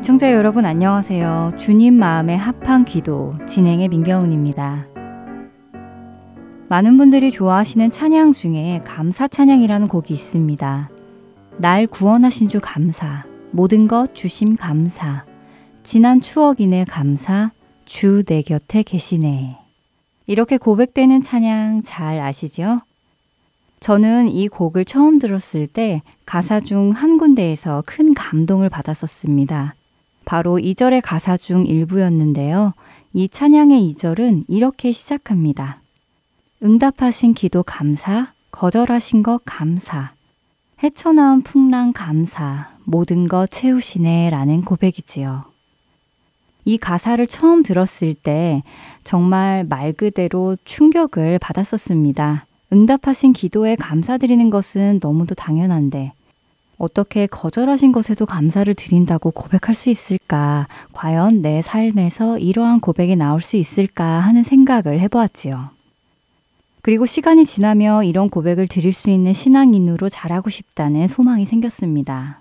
애청자 여러분 안녕하세요. 주님 마음에 합한 기도 진행의 민경훈입니다. 많은 분들이 좋아하시는 찬양 중에 감사 찬양이라는 곡이 있습니다. 날 구원하신 주 감사, 모든 것 주심 감사, 지난 추억이네 감사, 주 내 곁에 계시네. 이렇게 고백되는 찬양 잘 아시죠? 저는 이 곡을 처음 들었을 때 가사 중 한 군데에서 큰 감동을 받았었습니다. 바로 2절의 가사 중 일부였는데요. 이 찬양의 2절은 이렇게 시작합니다. 응답하신 기도 감사, 거절하신 것 감사, 헤쳐나온 풍랑 감사, 모든 것 채우시네 라는 고백이지요. 이 가사를 처음 들었을 때 정말 말 그대로 충격을 받았었습니다. 응답하신 기도에 감사드리는 것은 너무도 당연한데 어떻게 거절하신 것에도 감사를 드린다고 고백할 수 있을까? 과연 내 삶에서 이러한 고백이 나올 수 있을까 하는 생각을 해보았지요. 그리고 시간이 지나며 이런 고백을 드릴 수 있는 신앙인으로 자라고 싶다는 소망이 생겼습니다.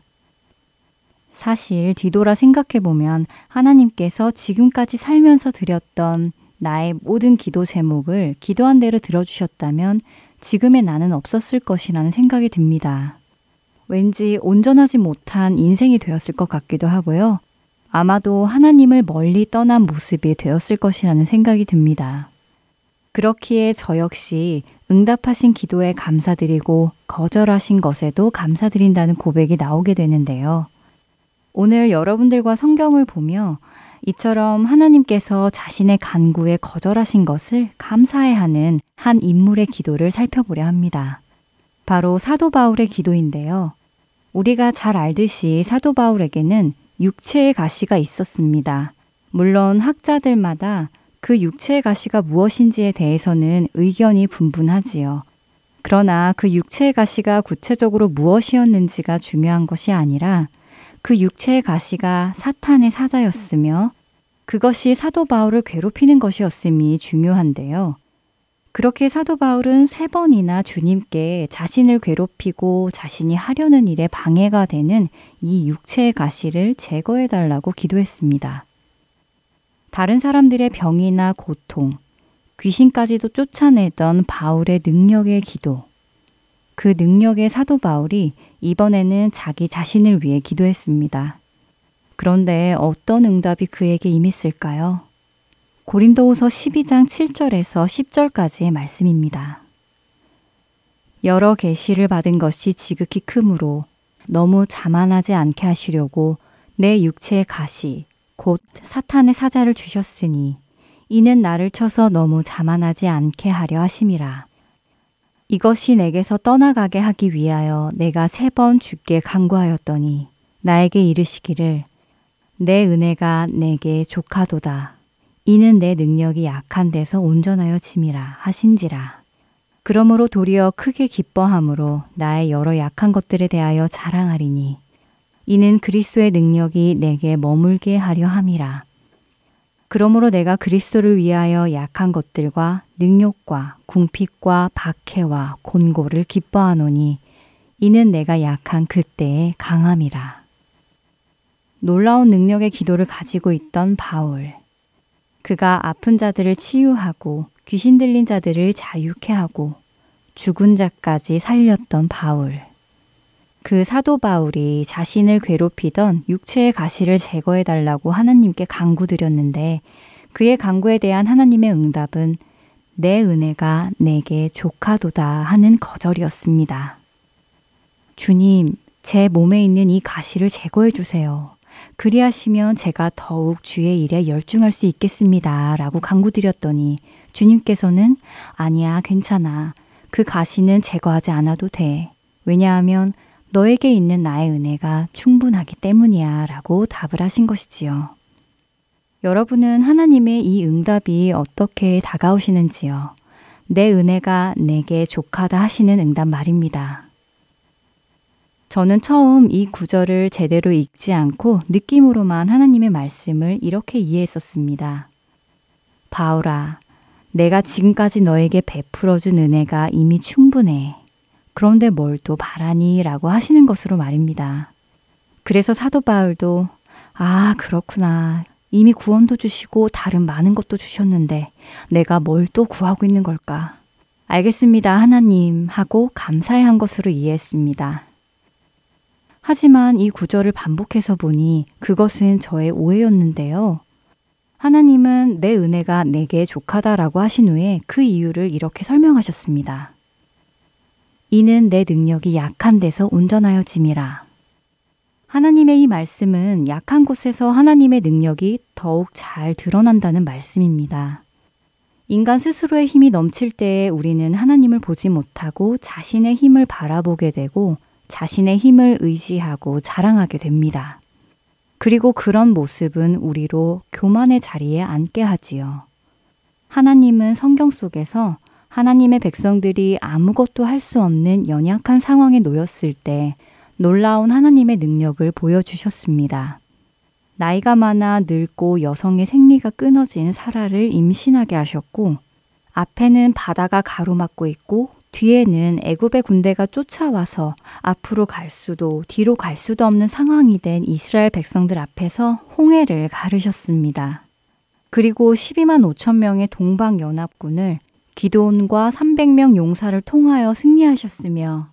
사실 뒤돌아 생각해보면 하나님께서 지금까지 살면서 드렸던 나의 모든 기도 제목을 기도한 대로 들어주셨다면 지금의 나는 없었을 것이라는 생각이 듭니다. 왠지 온전하지 못한 인생이 되었을 것 같기도 하고요. 아마도 하나님을 멀리 떠난 모습이 되었을 것이라는 생각이 듭니다. 그렇기에 저 역시 응답하신 기도에 감사드리고 거절하신 것에도 감사드린다는 고백이 나오게 되는데요. 오늘 여러분들과 성경을 보며 이처럼 하나님께서 자신의 간구에 거절하신 것을 감사해 하는 한 인물의 기도를 살펴보려 합니다. 바로 사도 바울의 기도인데요. 우리가 잘 알듯이 사도 바울에게는 육체의 가시가 있었습니다. 물론 학자들마다 그 육체의 가시가 무엇인지에 대해서는 의견이 분분하지요. 그러나 그 육체의 가시가 구체적으로 무엇이었는지가 중요한 것이 아니라 그 육체의 가시가 사탄의 사자였으며 그것이 사도 바울을 괴롭히는 것이었음이 중요한데요. 그렇게 사도 바울은 세 번이나 주님께 자신을 괴롭히고 자신이 하려는 일에 방해가 되는 이 육체의 가시를 제거해 달라고 기도했습니다. 다른 사람들의 병이나 고통, 귀신까지도 쫓아내던 바울의 능력의 기도. 그 능력의 사도 바울이 이번에는 자기 자신을 위해 기도했습니다. 그런데 어떤 응답이 그에게 임했을까요? 고린도후서 12장 7절에서 10절까지의 말씀입니다. 여러 계시를 받은 것이 지극히 크므로 너무 자만하지 않게 하시려고 내 육체의 가시 곧 사탄의 사자를 주셨으니 이는 나를 쳐서 너무 자만하지 않게 하려 하심이라. 이것이 내게서 떠나가게 하기 위하여 내가 세 번 죽게 강구하였더니 나에게 이르시기를 내 은혜가 내게 족하도다. 이는 내 능력이 약한 데서 온전하여 짐이라 하신지라. 그러므로 도리어 크게 기뻐함으로 나의 여러 약한 것들에 대하여 자랑하리니 이는 그리스도의 능력이 내게 머물게 하려 함이라. 그러므로 내가 그리스도를 위하여 약한 것들과 능력과 궁핍과 박해와 곤고를 기뻐하노니 이는 내가 약한 그때의 강함이라. 놀라운 능력의 기도를 가지고 있던 바울. 그가 아픈 자들을 치유하고 귀신 들린 자들을 자유케 하고 죽은 자까지 살렸던 바울. 그 사도 바울이 자신을 괴롭히던 육체의 가시를 제거해 달라고 하나님께 강구드렸는데 그의 강구에 대한 하나님의 응답은 내 은혜가 내게 족하도다 하는 거절이었습니다. 주님, 제 몸에 있는 이 가시를 제거해 주세요. 그리하시면 제가 더욱 주의 일에 열중할 수 있겠습니다. 라고 강구드렸더니 주님께서는 아니야, 괜찮아. 그 가시는 제거하지 않아도 돼. 왜냐하면 너에게 있는 나의 은혜가 충분하기 때문이야. 라고 답을 하신 것이지요. 여러분은 하나님의 이 응답이 어떻게 다가오시는지요? 내 은혜가 내게 족하다 하시는 응답 말입니다. 저는 처음 이 구절을 제대로 읽지 않고 느낌으로만 하나님의 말씀을 이렇게 이해했었습니다. 바울아, 내가 지금까지 너에게 베풀어준 은혜가 이미 충분해. 그런데 뭘 또 바라니? 라고 하시는 것으로 말입니다. 그래서 사도 바울도, 아, 그렇구나. 이미 구원도 주시고 다른 많은 것도 주셨는데 내가 뭘 또 구하고 있는 걸까? 알겠습니다, 하나님. 하고 감사해 한 것으로 이해했습니다. 하지만 이 구절을 반복해서 보니 그것은 저의 오해였는데요. 하나님은 내 은혜가 내게 족하다라고 하신 후에 그 이유를 이렇게 설명하셨습니다. 이는 내 능력이 약한 데서 온전하여 짐이라. 하나님의 이 말씀은 약한 곳에서 하나님의 능력이 더욱 잘 드러난다는 말씀입니다. 인간 스스로의 힘이 넘칠 때에 우리는 하나님을 보지 못하고 자신의 힘을 바라보게 되고 자신의 힘을 의지하고 자랑하게 됩니다. 그리고 그런 모습은 우리로 교만의 자리에 앉게 하지요. 하나님은 성경 속에서 하나님의 백성들이 아무것도 할 수 없는 연약한 상황에 놓였을 때 놀라운 하나님의 능력을 보여주셨습니다. 나이가 많아 늙고 여성의 생리가 끊어진 사라를 임신하게 하셨고 앞에는 바다가 가로막고 있고 뒤에는 애굽의 군대가 쫓아와서 앞으로 갈 수도 뒤로 갈 수도 없는 상황이 된 이스라엘 백성들 앞에서 홍해를 가르셨습니다. 그리고 12만 5천 명의 동방 연합군을 기도온과 300명 용사를 통하여 승리하셨으며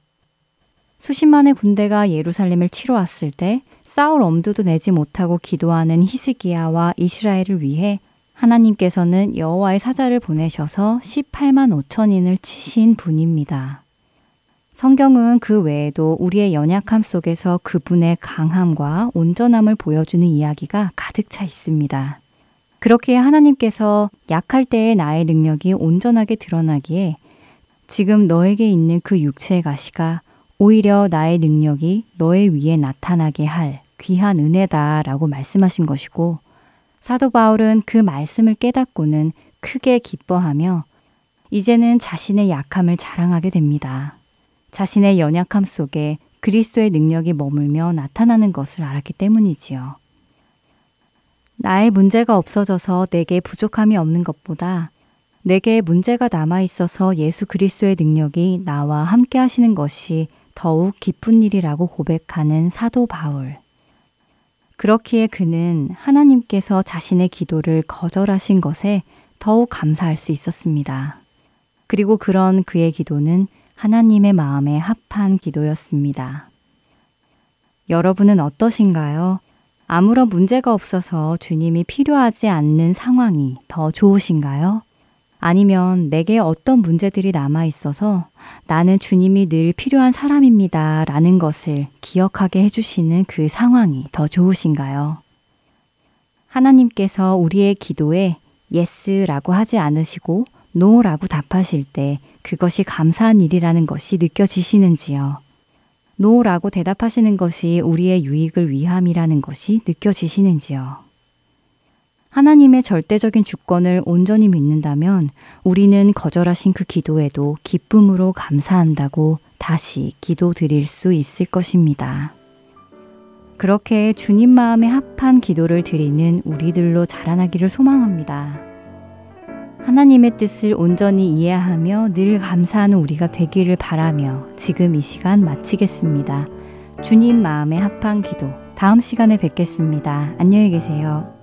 수십만의 군대가 예루살렘을 치러 왔을 때 싸울 엄두도 내지 못하고 기도하는 히스기야와 이스라엘을 위해 하나님께서는 여호와의 사자를 보내셔서 18만 5천인을 치신 분입니다. 성경은 그 외에도 우리의 연약함 속에서 그분의 강함과 온전함을 보여주는 이야기가 가득 차 있습니다. 그렇게 하나님께서 약할 때의 나의 능력이 온전하게 드러나기에 지금 너에게 있는 그 육체의 가시가 오히려 나의 능력이 너의 위에 나타나게 할 귀한 은혜다 라고 말씀하신 것이고 사도 바울은 그 말씀을 깨닫고는 크게 기뻐하며 이제는 자신의 약함을 자랑하게 됩니다. 자신의 연약함 속에 그리스도의 능력이 머물며 나타나는 것을 알았기 때문이지요. 나의 문제가 없어져서 내게 부족함이 없는 것보다 내게 문제가 남아 있어서 예수 그리스도의 능력이 나와 함께 하시는 것이 더욱 기쁜 일이라고 고백하는 사도 바울. 그렇기에 그는 하나님께서 자신의 기도를 거절하신 것에 더욱 감사할 수 있었습니다. 그리고 그런 그의 기도는 하나님의 마음에 합한 기도였습니다. 여러분은 어떠신가요? 아무런 문제가 없어서 주님이 필요하지 않는 상황이 더 좋으신가요? 아니면 내게 어떤 문제들이 남아 있어서 나는 주님이 늘 필요한 사람입니다. 라는 것을 기억하게 해주시는 그 상황이 더 좋으신가요? 하나님께서 우리의 기도에 yes라고 하지 않으시고 no라고 답하실 때 그것이 감사한 일이라는 것이 느껴지시는지요? no라고 대답하시는 것이 우리의 유익을 위함이라는 것이 느껴지시는지요? 하나님의 절대적인 주권을 온전히 믿는다면 우리는 거절하신 그 기도에도 기쁨으로 감사한다고 다시 기도 드릴 수 있을 것입니다. 그렇게 주님 마음에 합한 기도를 드리는 우리들로 자라나기를 소망합니다. 하나님의 뜻을 온전히 이해하며 늘 감사하는 우리가 되기를 바라며 지금 이 시간 마치겠습니다. 주님 마음에 합한 기도. 다음 시간에 뵙겠습니다. 안녕히 계세요.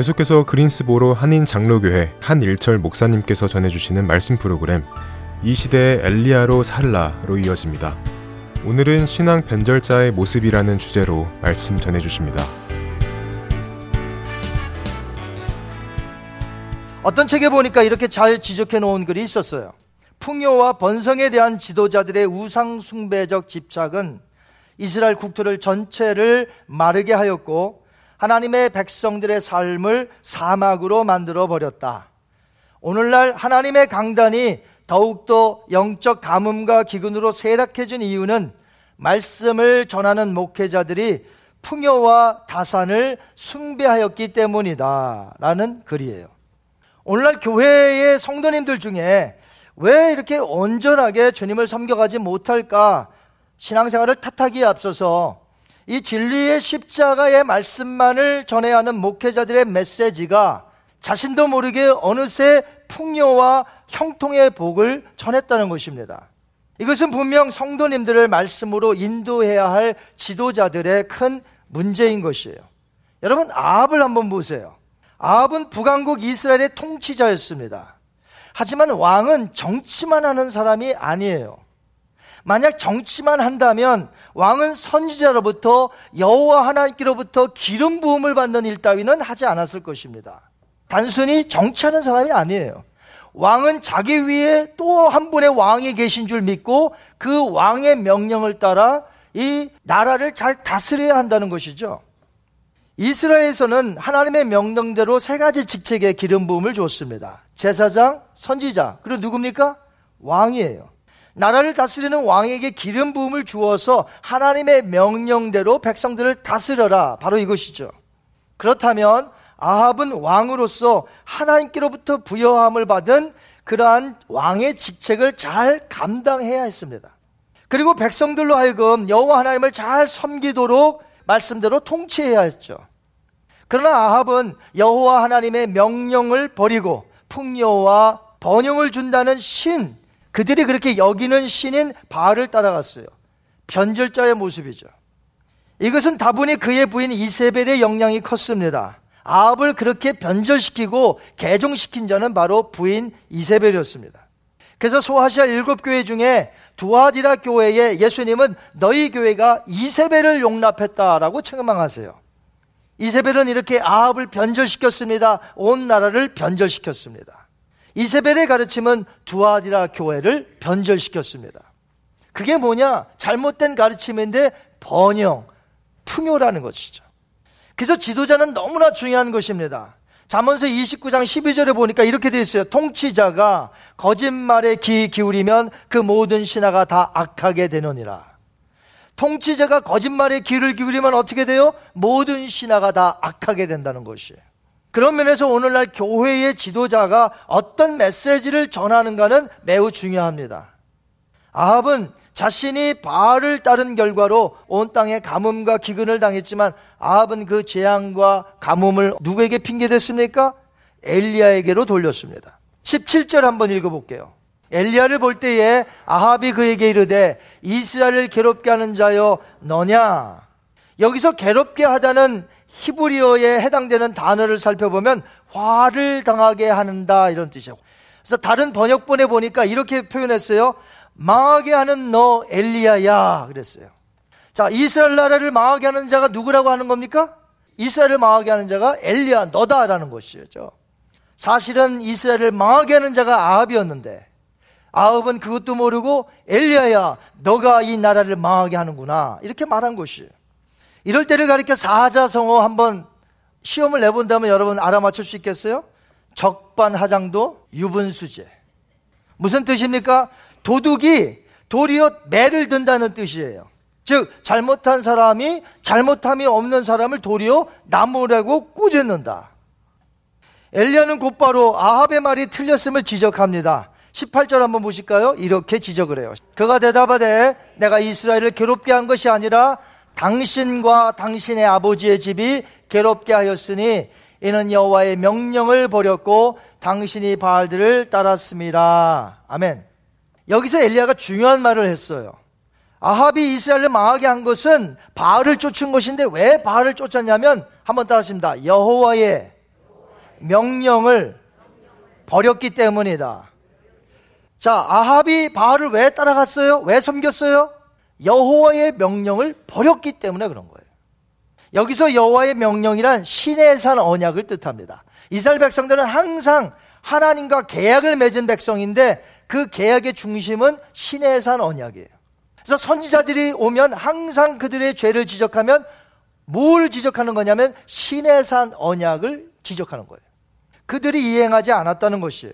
계속해서 그린스보로 한인 장로교회 한일철 목사님께서 전해주시는 말씀 프로그램 이 시대의 엘리야로 살라로 이어집니다. 오늘은 신앙 변절자의 모습이라는 주제로 말씀 전해주십니다. 어떤 책에 보니까 이렇게 잘 지적해 놓은 글이 있었어요. 풍요와 번성에 대한 지도자들의 우상 숭배적 집착은 이스라엘 국토를 전체를 마르게 하였고 하나님의 백성들의 삶을 사막으로 만들어 버렸다. 오늘날 하나님의 강단이 더욱더 영적 가뭄과 기근으로 쇠락해진 이유는 말씀을 전하는 목회자들이 풍요와 다산을 숭배하였기 때문이다. 라는 글이에요. 오늘날 교회의 성도님들 중에 왜 이렇게 온전하게 주님을 섬겨가지 못할까? 신앙생활을 탓하기에 앞서서 이 진리의 십자가의 말씀만을 전해야 하는 목회자들의 메시지가 자신도 모르게 어느새 풍요와 형통의 복을 전했다는 것입니다. 이것은 분명 성도님들을 말씀으로 인도해야 할 지도자들의 큰 문제인 것이에요. 여러분, 아합을 한번 보세요. 아합은 북왕국 이스라엘의 통치자였습니다. 하지만 왕은 정치만 하는 사람이 아니에요. 만약 정치만 한다면 왕은 선지자로부터 여호와 하나님께로부터 기름 부음을 받는 일 따위는 하지 않았을 것입니다. 단순히 정치하는 사람이 아니에요. 왕은 자기 위에 또 한 분의 왕이 계신 줄 믿고 그 왕의 명령을 따라 이 나라를 잘 다스려야 한다는 것이죠. 이스라엘에서는 하나님의 명령대로 세 가지 직책의 기름 부음을 줬습니다. 제사장, 선지자, 그리고 누굽니까? 왕이에요. 나라를 다스리는 왕에게 기름 부음을 주어서 하나님의 명령대로 백성들을 다스려라. 바로 이것이죠. 그렇다면 아합은 왕으로서 하나님께로부터 부여함을 받은 그러한 왕의 직책을 잘 감당해야 했습니다. 그리고 백성들로 하여금 여호와 하나님을 잘 섬기도록 말씀대로 통치해야 했죠. 그러나 아합은 여호와 하나님의 명령을 버리고 풍요와 번영을 준다는 신, 그들이 그렇게 여기는 신인 바알을 따라갔어요. 변절자의 모습이죠. 이것은 다분히 그의 부인 이세벨의 영향이 컸습니다. 아합을 그렇게 변절시키고 개종시킨 자는 바로 부인 이세벨이었습니다. 그래서 소아시아 일곱 교회 중에 두아디라 교회에 예수님은 너희 교회가 이세벨을 용납했다라고 책망하세요. 이세벨은 이렇게 아합을 변절시켰습니다. 온 나라를 변절시켰습니다. 이세벨의 가르침은 두아디라 교회를 변절시켰습니다. 그게 뭐냐? 잘못된 가르침인데 번영, 풍요라는 것이죠. 그래서 지도자는 너무나 중요한 것입니다. 잠언서 29장 12절에 보니까 이렇게 되어 있어요. 통치자가 거짓말에 귀 기울이면 그 모든 신하가 다 악하게 되느니라. 통치자가 거짓말에 귀를 기울이면 어떻게 돼요? 모든 신하가 다 악하게 된다는 것이에요. 그런 면에서 오늘날 교회의 지도자가 어떤 메시지를 전하는가는 매우 중요합니다. 아합은 자신이 바알을 따른 결과로 온 땅에 가뭄과 기근을 당했지만 아합은 그 재앙과 가뭄을 누구에게 핑계댔습니까? 엘리야에게로 돌렸습니다. 17절 한번 읽어볼게요. 엘리야를 볼 때에 아합이 그에게 이르되 이스라엘을 괴롭게 하는 자여 너냐? 여기서 괴롭게 하다는 히브리어에 해당되는 단어를 살펴보면 화를 당하게 하는다 이런 뜻이에요. 그래서 다른 번역본에 보니까 이렇게 표현했어요. 망하게 하는 너 엘리야야 그랬어요. 자, 이스라엘 나라를 망하게 하는 자가 누구라고 하는 겁니까? 이스라엘을 망하게 하는 자가 엘리야 너다라는 것이죠. 사실은 이스라엘을 망하게 하는 자가 아합이었는데 아합은 그것도 모르고 엘리야야 너가 이 나라를 망하게 하는구나 이렇게 말한 것이에요. 이럴 때를 가리켜 사자성어 한번 시험을 내본다면 여러분 알아맞힐 수 있겠어요? 적반하장도 유분수제. 무슨 뜻입니까? 도둑이 도리어 매를 든다는 뜻이에요. 즉, 잘못한 사람이 잘못함이 없는 사람을 도리어 나무라고 꾸짖는다. 엘리야는 곧바로 아합의 말이 틀렸음을 지적합니다. 18절 한번 보실까요? 이렇게 지적을 해요. 그가 대답하되 내가 이스라엘을 괴롭게 한 것이 아니라 당신과 당신의 아버지의 집이 괴롭게 하였으니 이는 여호와의 명령을 버렸고 당신이 바알들을 따랐습니다. 아멘. 여기서 엘리야가 중요한 말을 했어요. 아합이 이스라엘을 망하게 한 것은 바알을 쫓은 것인데 왜 바알을 쫓았냐면 한번 따라하십니다. 여호와의 명령을 버렸기 때문이다. 자, 아합이 바알을 왜 따라갔어요? 왜 섬겼어요? 여호와의 명령을 버렸기 때문에 그런 거예요. 여기서 여호와의 명령이란 신의 산 언약을 뜻합니다. 이스라엘 백성들은 항상 하나님과 계약을 맺은 백성인데 그 계약의 중심은 신의 산 언약이에요. 그래서 선지자들이 오면 항상 그들의 죄를 지적하면 뭘 지적하는 거냐면 신의 산 언약을 지적하는 거예요. 그들이 이행하지 않았다는 것이에요.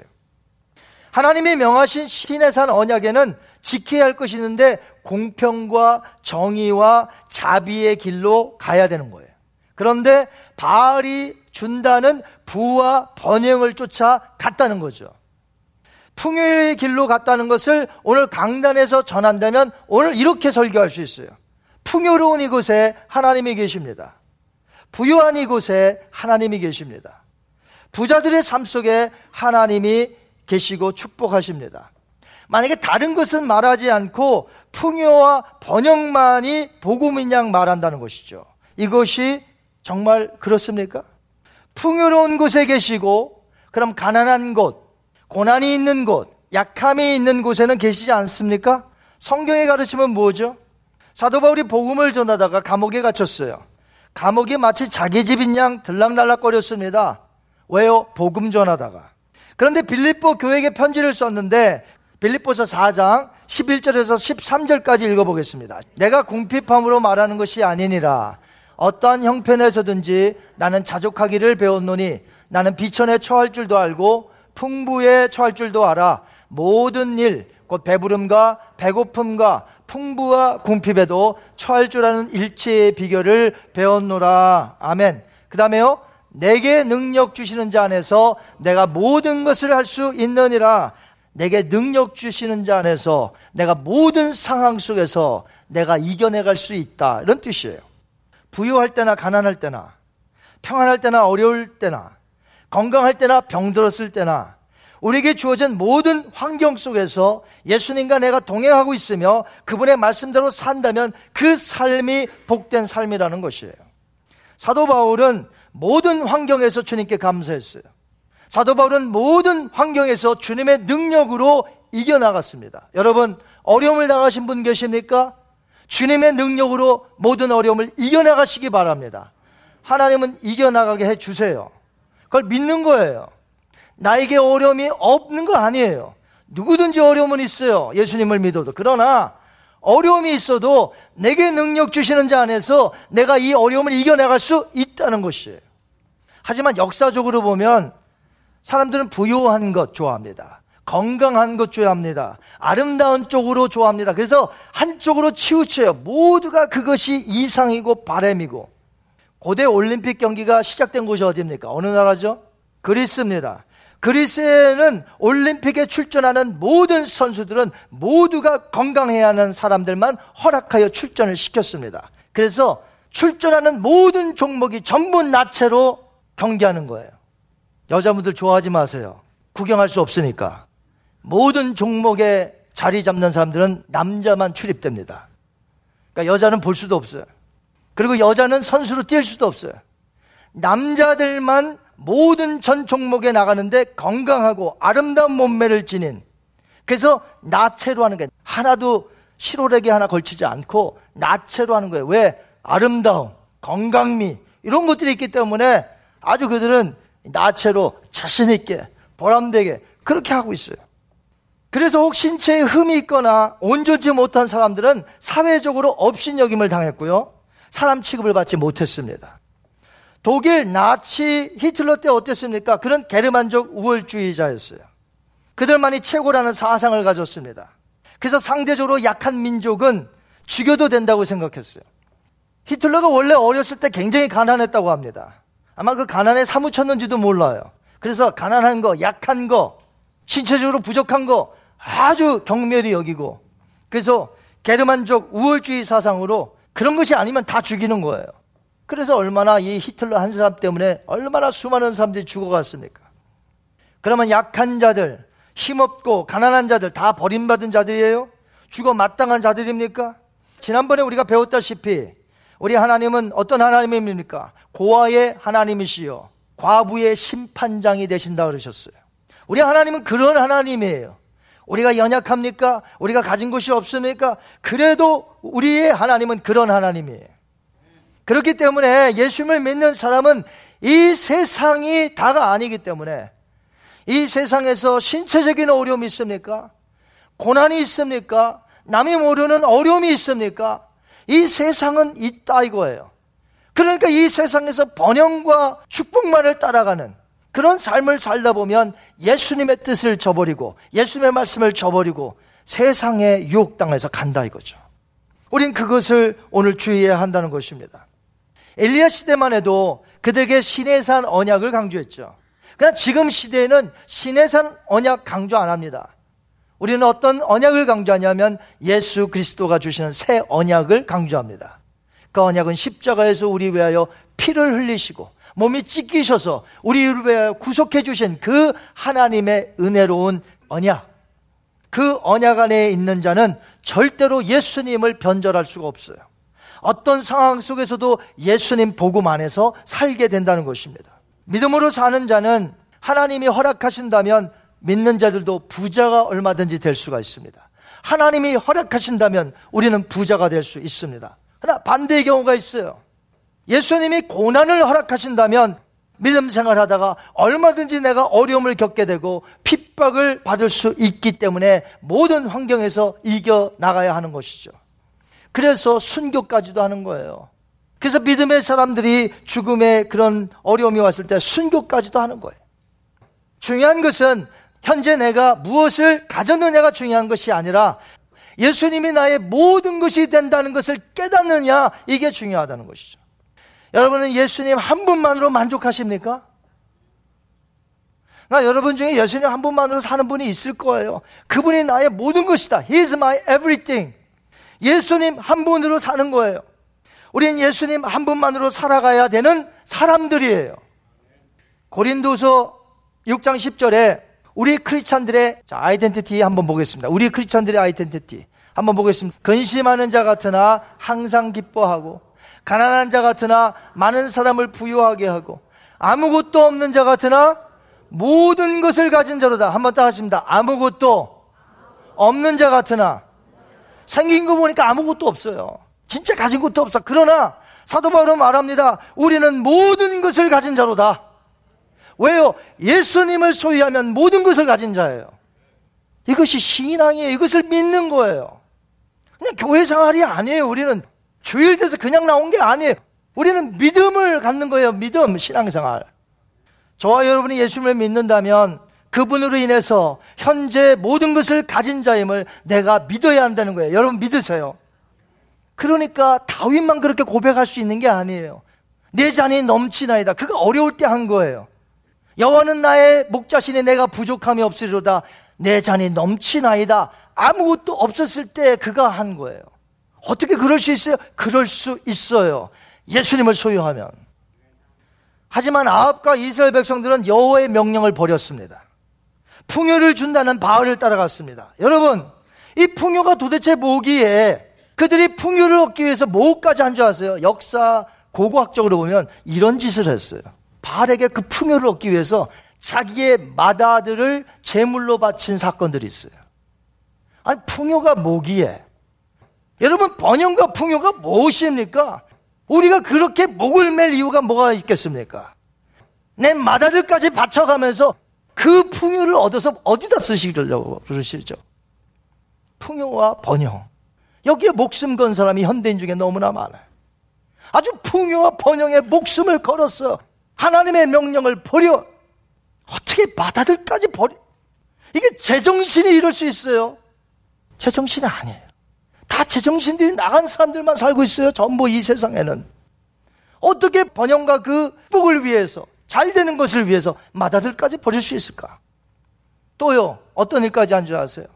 하나님이 명하신 신의 산 언약에는 지켜야 할 것이 있는데 공평과 정의와 자비의 길로 가야 되는 거예요. 그런데 바알이 준다는 부와 번영을 쫓아 갔다는 거죠. 풍요의 길로 갔다는 것을 오늘 강단에서 전한다면 오늘 이렇게 설교할 수 있어요. 풍요로운 이곳에 하나님이 계십니다. 부유한 이곳에 하나님이 계십니다. 부자들의 삶 속에 하나님이 계시고 축복하십니다. 만약에 다른 것은 말하지 않고 풍요와 번영만이 복음인 양 말한다는 것이죠. 이것이 정말 그렇습니까? 풍요로운 곳에 계시고 그럼 가난한 곳, 고난이 있는 곳, 약함이 있는 곳에는 계시지 않습니까? 성경의 가르침은 뭐죠? 사도 바울이 복음을 전하다가 감옥에 갇혔어요. 감옥이 마치 자기 집인 양 들락날락거렸습니다. 왜요? 복음 전하다가. 그런데 빌립보 교회에 편지를 썼는데 빌립보서 4장 11절에서 13절까지 읽어보겠습니다. 내가 궁핍함으로 말하는 것이 아니니라. 어떠한 형편에서든지 나는 자족하기를 배웠노니 나는 비천에 처할 줄도 알고 풍부에 처할 줄도 알아. 모든 일, 곧 배부름과 배고픔과 풍부와 궁핍에도 처할 줄 아는 일체의 비결을 배웠노라. 아멘. 그 다음에요. 내게 능력 주시는 자 안에서 내가 모든 것을 할 수 있느니라. 내게 능력 주시는 자 안에서 내가 모든 상황 속에서 내가 이겨내갈 수 있다. 이런 뜻이에요. 부유할 때나 가난할 때나 평안할 때나 어려울 때나 건강할 때나 병들었을 때나 우리에게 주어진 모든 환경 속에서 예수님과 내가 동행하고 있으며 그분의 말씀대로 산다면 그 삶이 복된 삶이라는 것이에요. 사도 바울은 모든 환경에서 주님께 감사했어요. 사도 바울은 모든 환경에서 주님의 능력으로 이겨나갔습니다. 여러분, 어려움을 당하신 분 계십니까? 주님의 능력으로 모든 어려움을 이겨나가시기 바랍니다. 하나님은 이겨나가게 해주세요. 그걸 믿는 거예요. 나에게 어려움이 없는 거 아니에요. 누구든지 어려움은 있어요. 예수님을 믿어도. 그러나 어려움이 있어도 내게 능력 주시는 자 안에서 내가 이 어려움을 이겨나갈 수 있다는 것이에요. 하지만 역사적으로 보면 사람들은 부유한 것 좋아합니다. 건강한 것 좋아합니다. 아름다운 쪽으로 좋아합니다. 그래서 한쪽으로 치우쳐요. 모두가 그것이 이상이고 바램이고. 고대 올림픽 경기가 시작된 곳이 어디입니까? 어느 나라죠? 그리스입니다. 그리스에는 올림픽에 출전하는 모든 선수들은 모두가 건강해야 하는 사람들만 허락하여 출전을 시켰습니다. 그래서 출전하는 모든 종목이 전부 나체로 경기하는 거예요. 여자분들 좋아하지 마세요. 구경할 수 없으니까. 모든 종목에 자리 잡는 사람들은 남자만 출입됩니다. 그러니까 여자는 볼 수도 없어요. 그리고 여자는 선수로 뛸 수도 없어요. 남자들만 모든 전 종목에 나가는데 건강하고 아름다운 몸매를 지닌 그래서 나체로 하는 게 하나도 실오래기 하나 걸치지 않고 나체로 하는 거예요. 왜? 아름다움, 건강미 이런 것들이 있기 때문에 아주 그들은 나체로 자신있게 보람되게 그렇게 하고 있어요. 그래서 혹 신체에 흠이 있거나 온전치 못한 사람들은 사회적으로 업신여김을 당했고요. 사람 취급을 받지 못했습니다. 독일 나치 히틀러 때 어땠습니까? 그런 게르만족 우월주의자였어요. 그들만이 최고라는 사상을 가졌습니다. 그래서 상대적으로 약한 민족은 죽여도 된다고 생각했어요. 히틀러가 원래 어렸을 때 굉장히 가난했다고 합니다. 아마 그 가난에 사무쳤는지도 몰라요. 그래서 가난한 거, 약한 거, 신체적으로 부족한 거 아주 경멸히 여기고 그래서 게르만족 우월주의 사상으로 그런 것이 아니면 다 죽이는 거예요. 그래서 얼마나 이 히틀러 한 사람 때문에 얼마나 수많은 사람들이 죽어갔습니까? 그러면 약한 자들, 힘없고 가난한 자들 다 버림받은 자들이에요? 죽어 마땅한 자들입니까? 지난번에 우리가 배웠다시피 우리 하나님은 어떤 하나님입니까? 고아의 하나님이시요. 과부의 심판장이 되신다 그러셨어요. 우리 하나님은 그런 하나님이에요. 우리가 연약합니까? 우리가 가진 것이 없습니까? 그래도 우리의 하나님은 그런 하나님이에요. 그렇기 때문에 예수님을 믿는 사람은 이 세상이 다가 아니기 때문에 이 세상에서 신체적인 어려움이 있습니까? 고난이 있습니까? 남이 모르는 어려움이 있습니까? 이 세상은 있다 이거예요. 그러니까 이 세상에서 번영과 축복만을 따라가는 그런 삶을 살다 보면 예수님의 뜻을 저버리고 예수님의 말씀을 저버리고 세상의 유혹당해서 간다 이거죠. 우린 그것을 오늘 주의해야 한다는 것입니다. 엘리야 시대만 해도 그들에게 신의 산 언약을 강조했죠. 그러나 지금 시대에는 신의 산 언약 강조 안 합니다. 우리는 어떤 언약을 강조하냐면 예수 그리스도가 주시는 새 언약을 강조합니다. 그 언약은 십자가에서 우리 위하여 피를 흘리시고 몸이 찢기셔서 우리를 위하여 구속해 주신 그 하나님의 은혜로운 언약. 그 언약 안에 있는 자는 절대로 예수님을 변절할 수가 없어요. 어떤 상황 속에서도 예수님 복음 안에서 살게 된다는 것입니다. 믿음으로 사는 자는 하나님이 허락하신다면 믿는 자들도 부자가 얼마든지 될 수가 있습니다. 하나님이 허락하신다면 우리는 부자가 될 수 있습니다. 하나 반대의 경우가 있어요. 예수님이 고난을 허락하신다면 믿음 생활하다가 얼마든지 내가 어려움을 겪게 되고 핍박을 받을 수 있기 때문에 모든 환경에서 이겨 나가야 하는 것이죠. 그래서 순교까지도 하는 거예요. 그래서 믿음의 사람들이 죽음의 그런 어려움이 왔을 때 순교까지도 하는 거예요. 중요한 것은 현재 내가 무엇을 가졌느냐가 중요한 것이 아니라 예수님이 나의 모든 것이 된다는 것을 깨닫느냐 이게 중요하다는 것이죠. 여러분은 예수님 한 분만으로 만족하십니까? 나 여러분 중에 예수님 한 분만으로 사는 분이 있을 거예요. 그분이 나의 모든 것이다. He is my everything. 예수님 한 분으로 사는 거예요. 우리는 예수님 한 분만으로 살아가야 되는 사람들이에요. 고린도서 6장 10절에 우리 크리스찬들의 자, 아이덴티티 한번 보겠습니다. 우리 크리스찬들의 아이덴티티 한번 보겠습니다. 근심하는 자 같으나 항상 기뻐하고 가난한 자 같으나 많은 사람을 부유하게 하고 아무것도 없는 자 같으나 모든 것을 가진 자로다. 한번 따라하십니다. 아무것도 없는 자 같으나 생긴 거 보니까 아무것도 없어요. 진짜 가진 것도 없어. 그러나 사도 바울은 말합니다. 우리는 모든 것을 가진 자로다. 왜요? 예수님을 소유하면 모든 것을 가진 자예요. 이것이 신앙이에요. 이것을 믿는 거예요. 그냥 교회 생활이 아니에요. 우리는 주일 돼서 그냥 나온 게 아니에요. 우리는 믿음을 갖는 거예요. 믿음, 신앙생활. 저와 여러분이 예수님을 믿는다면 그분으로 인해서 현재 모든 것을 가진 자임을 내가 믿어야 한다는 거예요. 여러분 믿으세요. 그러니까 다윗만 그렇게 고백할 수 있는 게 아니에요. 내 잔이 넘치나이다. 그거 어려울 때 한 거예요. 여호와는 나의 목자신이 내가 부족함이 없으리로다. 내 잔이 넘치나이다. 아무것도 없었을 때 그가 한 거예요. 어떻게 그럴 수 있어요? 그럴 수 있어요. 예수님을 소유하면. 하지만 아합과 이스라엘 백성들은 여호와의 명령을 버렸습니다. 풍요를 준다는 바알을 따라갔습니다. 여러분, 이 풍요가 도대체 뭐기에 그들이 풍요를 얻기 위해서 뭐까지 한 줄 아세요? 역사 고고학적으로 보면 이런 짓을 했어요. 바알에게 그 풍요를 얻기 위해서 자기의 마다들을 제물로 바친 사건들이 있어요. 아니, 풍요가 뭐기에? 여러분, 번영과 풍요가 무엇입니까? 우리가 그렇게 목을 맬 이유가 뭐가 있겠습니까? 내 마다들까지 바쳐가면서 그 풍요를 얻어서 어디다 쓰시려고 그러시죠? 풍요와 번영. 여기에 목숨 건 사람이 현대인 중에 너무나 많아요. 아주 풍요와 번영에 목숨을 걸었어. 하나님의 명령을 버려. 어떻게 마다들까지 버려? 이게 제정신이 이럴 수 있어요. 제정신이 아니에요. 다 제정신들이 나간 사람들만 살고 있어요. 전부 이 세상에는. 어떻게 번영과 그 복을 위해서, 잘 되는 것을 위해서 마다들까지 버릴 수 있을까? 또요, 어떤 일까지 한 줄 아세요?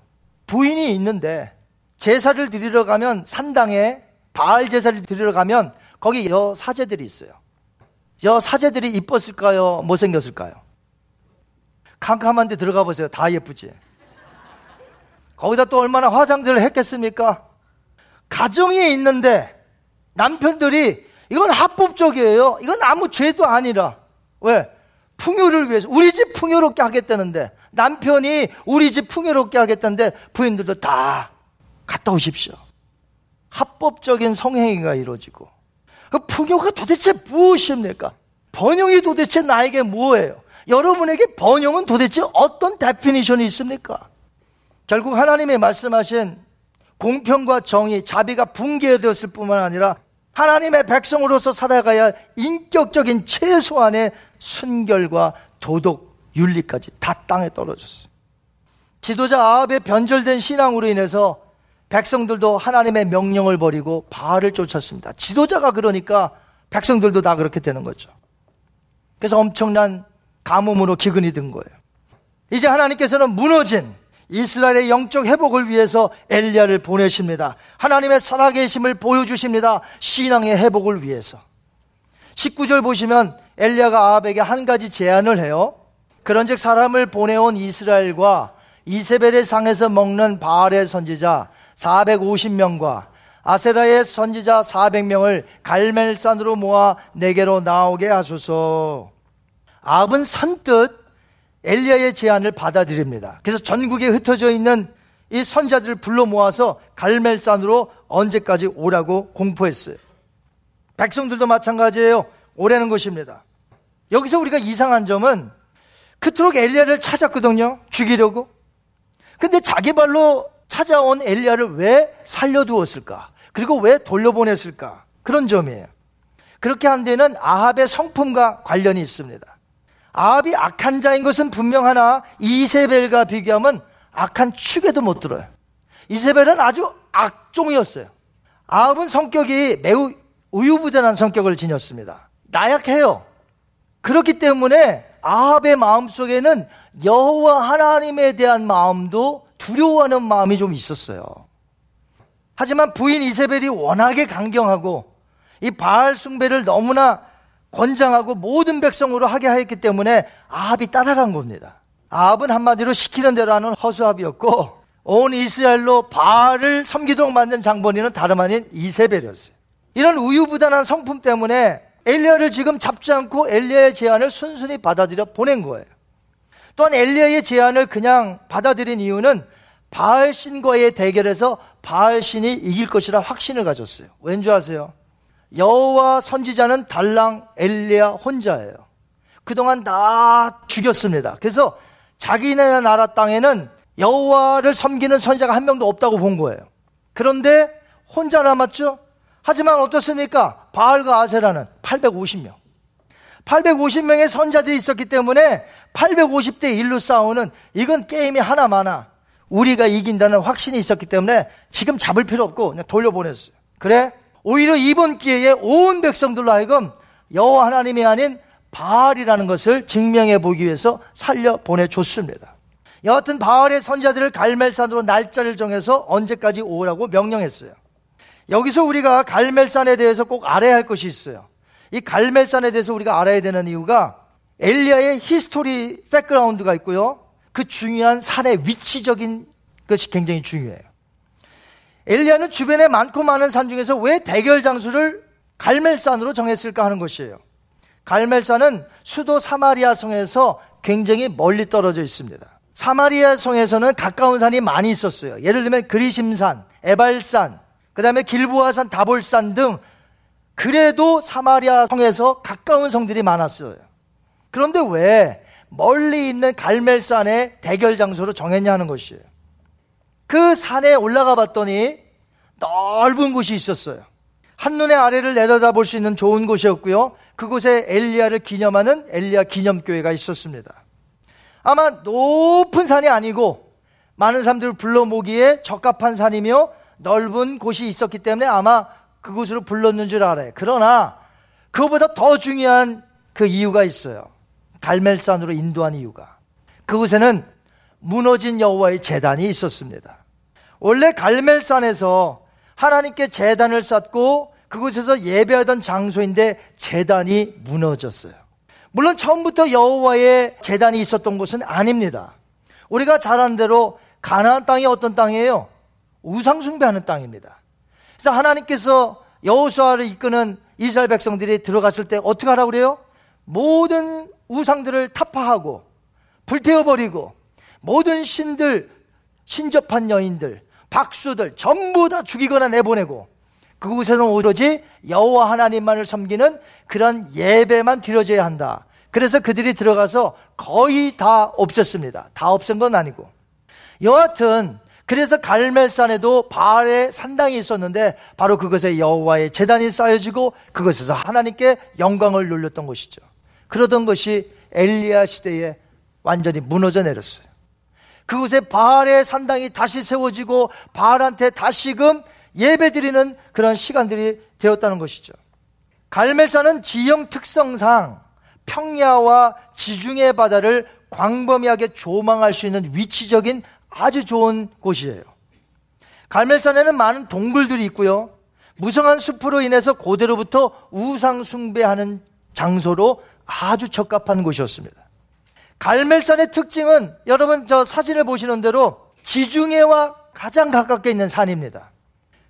부인이 있는데 제사를 드리러 가면 산당에 바알 제사를 드리러 가면 거기 여 사제들이 있어요. 여 사제들이 이뻤을까요? 못생겼을까요? 캄캄한 데 들어가 보세요. 다 예쁘지? 거기다 또 얼마나 화장들을 했겠습니까? 가정이 있는데 남편들이 이건 합법적이에요. 이건 아무 죄도 아니라. 왜? 풍요를 위해서. 우리 집 풍요롭게 하겠다는데. 남편이 우리 집 풍요롭게 하겠다는데 부인들도 다 갔다 오십시오. 합법적인 성행위가 이루어지고. 그 풍요가 도대체 무엇입니까? 번영이 도대체 나에게 뭐예요? 여러분에게 번영은 도대체 어떤 definition이 있습니까? 결국 하나님의 말씀하신 공평과 정의, 자비가 붕괴되었을 뿐만 아니라 하나님의 백성으로서 살아가야 할 인격적인 최소한의 순결과 도덕, 윤리까지 다 땅에 떨어졌어요. 지도자 아합의 변절된 신앙으로 인해서 백성들도 하나님의 명령을 버리고 바알을 쫓았습니다. 지도자가 그러니까 백성들도 다 그렇게 되는 거죠. 그래서 엄청난 가뭄으로 기근이 든 거예요. 이제 하나님께서는 무너진 이스라엘의 영적 회복을 위해서 엘리야를 보내십니다. 하나님의 살아계심을 보여주십니다. 신앙의 회복을 위해서. 19절 보시면 엘리야가 아합에게 한 가지 제안을 해요. 그런즉 사람을 보내온 이스라엘과 이세벨의 상에서 먹는 바알의 선지자 450명과 아세라의 선지자 400명을 갈멜산으로 모아 내게로 나오게 하소서. 아합은 선뜻 엘리야의 제안을 받아들입니다. 그래서 전국에 흩어져 있는 이 선자들을 불러 모아서 갈멜산으로 언제까지 오라고 공포했어요. 백성들도 마찬가지예요. 오라는 것입니다. 여기서 우리가 이상한 점은 그토록 엘리야를 찾았거든요. 죽이려고. 근데 자기 발로 찾아온 엘리야를 왜 살려두었을까? 그리고 왜 돌려보냈을까? 그런 점이에요. 그렇게 한 데는 아합의 성품과 관련이 있습니다. 아합이 악한 자인 것은 분명하나 이세벨과 비교하면 악한 축에도 못 들어요. 이세벨은 아주 악종이었어요. 아합은 성격이 매우 우유부단한 성격을 지녔습니다. 나약해요. 그렇기 때문에 아합의 마음 속에는 여호와 하나님에 대한 마음도 두려워하는 마음이 좀 있었어요. 하지만 부인 이세벨이 워낙에 강경하고 이 바알 숭배를 너무나 권장하고 모든 백성으로 하게 하였기 때문에 아합이 따라간 겁니다. 아합은 한마디로 시키는 대로 하는 허수아비였고 온 이스라엘로 바알을 섬기도록 만든 장본인은 다름 아닌 이세벨이었어요. 이런 우유부단한 성품 때문에 엘리야를 지금 잡지 않고 엘리야의 제안을 순순히 받아들여 보낸 거예요. 또한 엘리야의 제안을 그냥 받아들인 이유는 바알 신과의 대결에서 바알 신이 이길 것이라 확신을 가졌어요. 왠지 아세요? 여호와 선지자는 달랑 엘리야 혼자예요. 그동안 다 죽였습니다. 그래서 자기네 나라 땅에는 여호와를 섬기는 선지자가 한 명도 없다고 본 거예요. 그런데 혼자 남았죠? 하지만 어떻습니까? 바알과 아세라는 850명. 850명의 선자들이 있었기 때문에 850대 1로 싸우는 이건 게임이 하나 많아. 우리가 이긴다는 확신이 있었기 때문에 지금 잡을 필요 없고 그냥 돌려보냈어요. 그래? 오히려 이번 기회에 온 백성들로 하여금 여호와 하나님이 아닌 바알이라는 것을 증명해 보기 위해서 살려 보내줬습니다. 여하튼 바알의 선지자들을 갈멜산으로 날짜를 정해서 언제까지 오라고 명령했어요. 여기서 우리가 갈멜산에 대해서 꼭 알아야 할 것이 있어요. 이 갈멜산에 대해서 우리가 알아야 되는 이유가 엘리야의 history background가 있고요. 그 중요한 산의 위치적인 것이 굉장히 중요해요. 엘리야는 주변에 많고 많은 산 중에서 왜 대결 장소를 갈멜산으로 정했을까 하는 것이에요. 갈멜산은 수도 사마리아 성에서 굉장히 멀리 떨어져 있습니다. 사마리아 성에서는 가까운 산이 많이 있었어요. 예를 들면 그리심산, 에발산, 그 다음에 길보아산, 다볼산 등 그래도 사마리아 성에서 가까운 성들이 많았어요. 그런데 왜 멀리 있는 갈멜산의 대결 장소로 정했냐 하는 것이에요. 그 산에 올라가 봤더니 넓은 곳이 있었어요. 한눈에 아래를 내려다 볼 수 있는 좋은 곳이었고요. 그곳에 엘리야를 기념하는 엘리야 기념교회가 있었습니다. 아마 높은 산이 아니고 많은 사람들을 불러 모기에 적합한 산이며 넓은 곳이 있었기 때문에 아마 그곳으로 불렀는 줄 알아요. 그러나 그것보다 더 중요한 그 이유가 있어요. 갈멜산으로 인도한 이유가. 그곳에는 무너진 여호와의 재단이 있었습니다. 원래 갈멜산에서 하나님께 재단을 쌓고 그곳에서 예배하던 장소인데 재단이 무너졌어요. 물론 처음부터 여호와의 재단이 있었던 곳은 아닙니다. 우리가 잘 아는 대로 가나안 땅이 어떤 땅이에요? 우상 숭배하는 땅입니다. 그래서 하나님께서 여호수아를 이끄는 이스라엘 백성들이 들어갔을 때 어떻게 하라고 그래요? 모든 우상들을 타파하고 불태워 버리고 모든 신들 신접한 여인들 박수들 전부 다 죽이거나 내보내고 그곳에는 오로지 여호와 하나님만을 섬기는 그런 예배만 드려져야 한다. 그래서 그들이 들어가서 거의 다 없었습니다. 다 없앤 건 아니고. 여하튼 그래서 갈멜산에도 바알의 산당이 있었는데 바로 그것에 여호와의 재단이 쌓여지고 그것에서 하나님께 영광을 돌렸던 것이죠. 그러던 것이 엘리야 시대에 완전히 무너져 내렸어요. 그곳에 바알의 산당이 다시 세워지고 바알한테 다시금 예배드리는 그런 시간들이 되었다는 것이죠. 갈멜산은 지형 특성상 평야와 지중해 바다를 광범위하게 조망할 수 있는 위치적인 아주 좋은 곳이에요. 갈멜산에는 많은 동굴들이 있고요. 무성한 숲으로 인해서 고대로부터 우상 숭배하는 장소로 아주 적합한 곳이었습니다. 갈멜산의 특징은 여러분 저 사진을 보시는 대로 지중해와 가장 가깝게 있는 산입니다.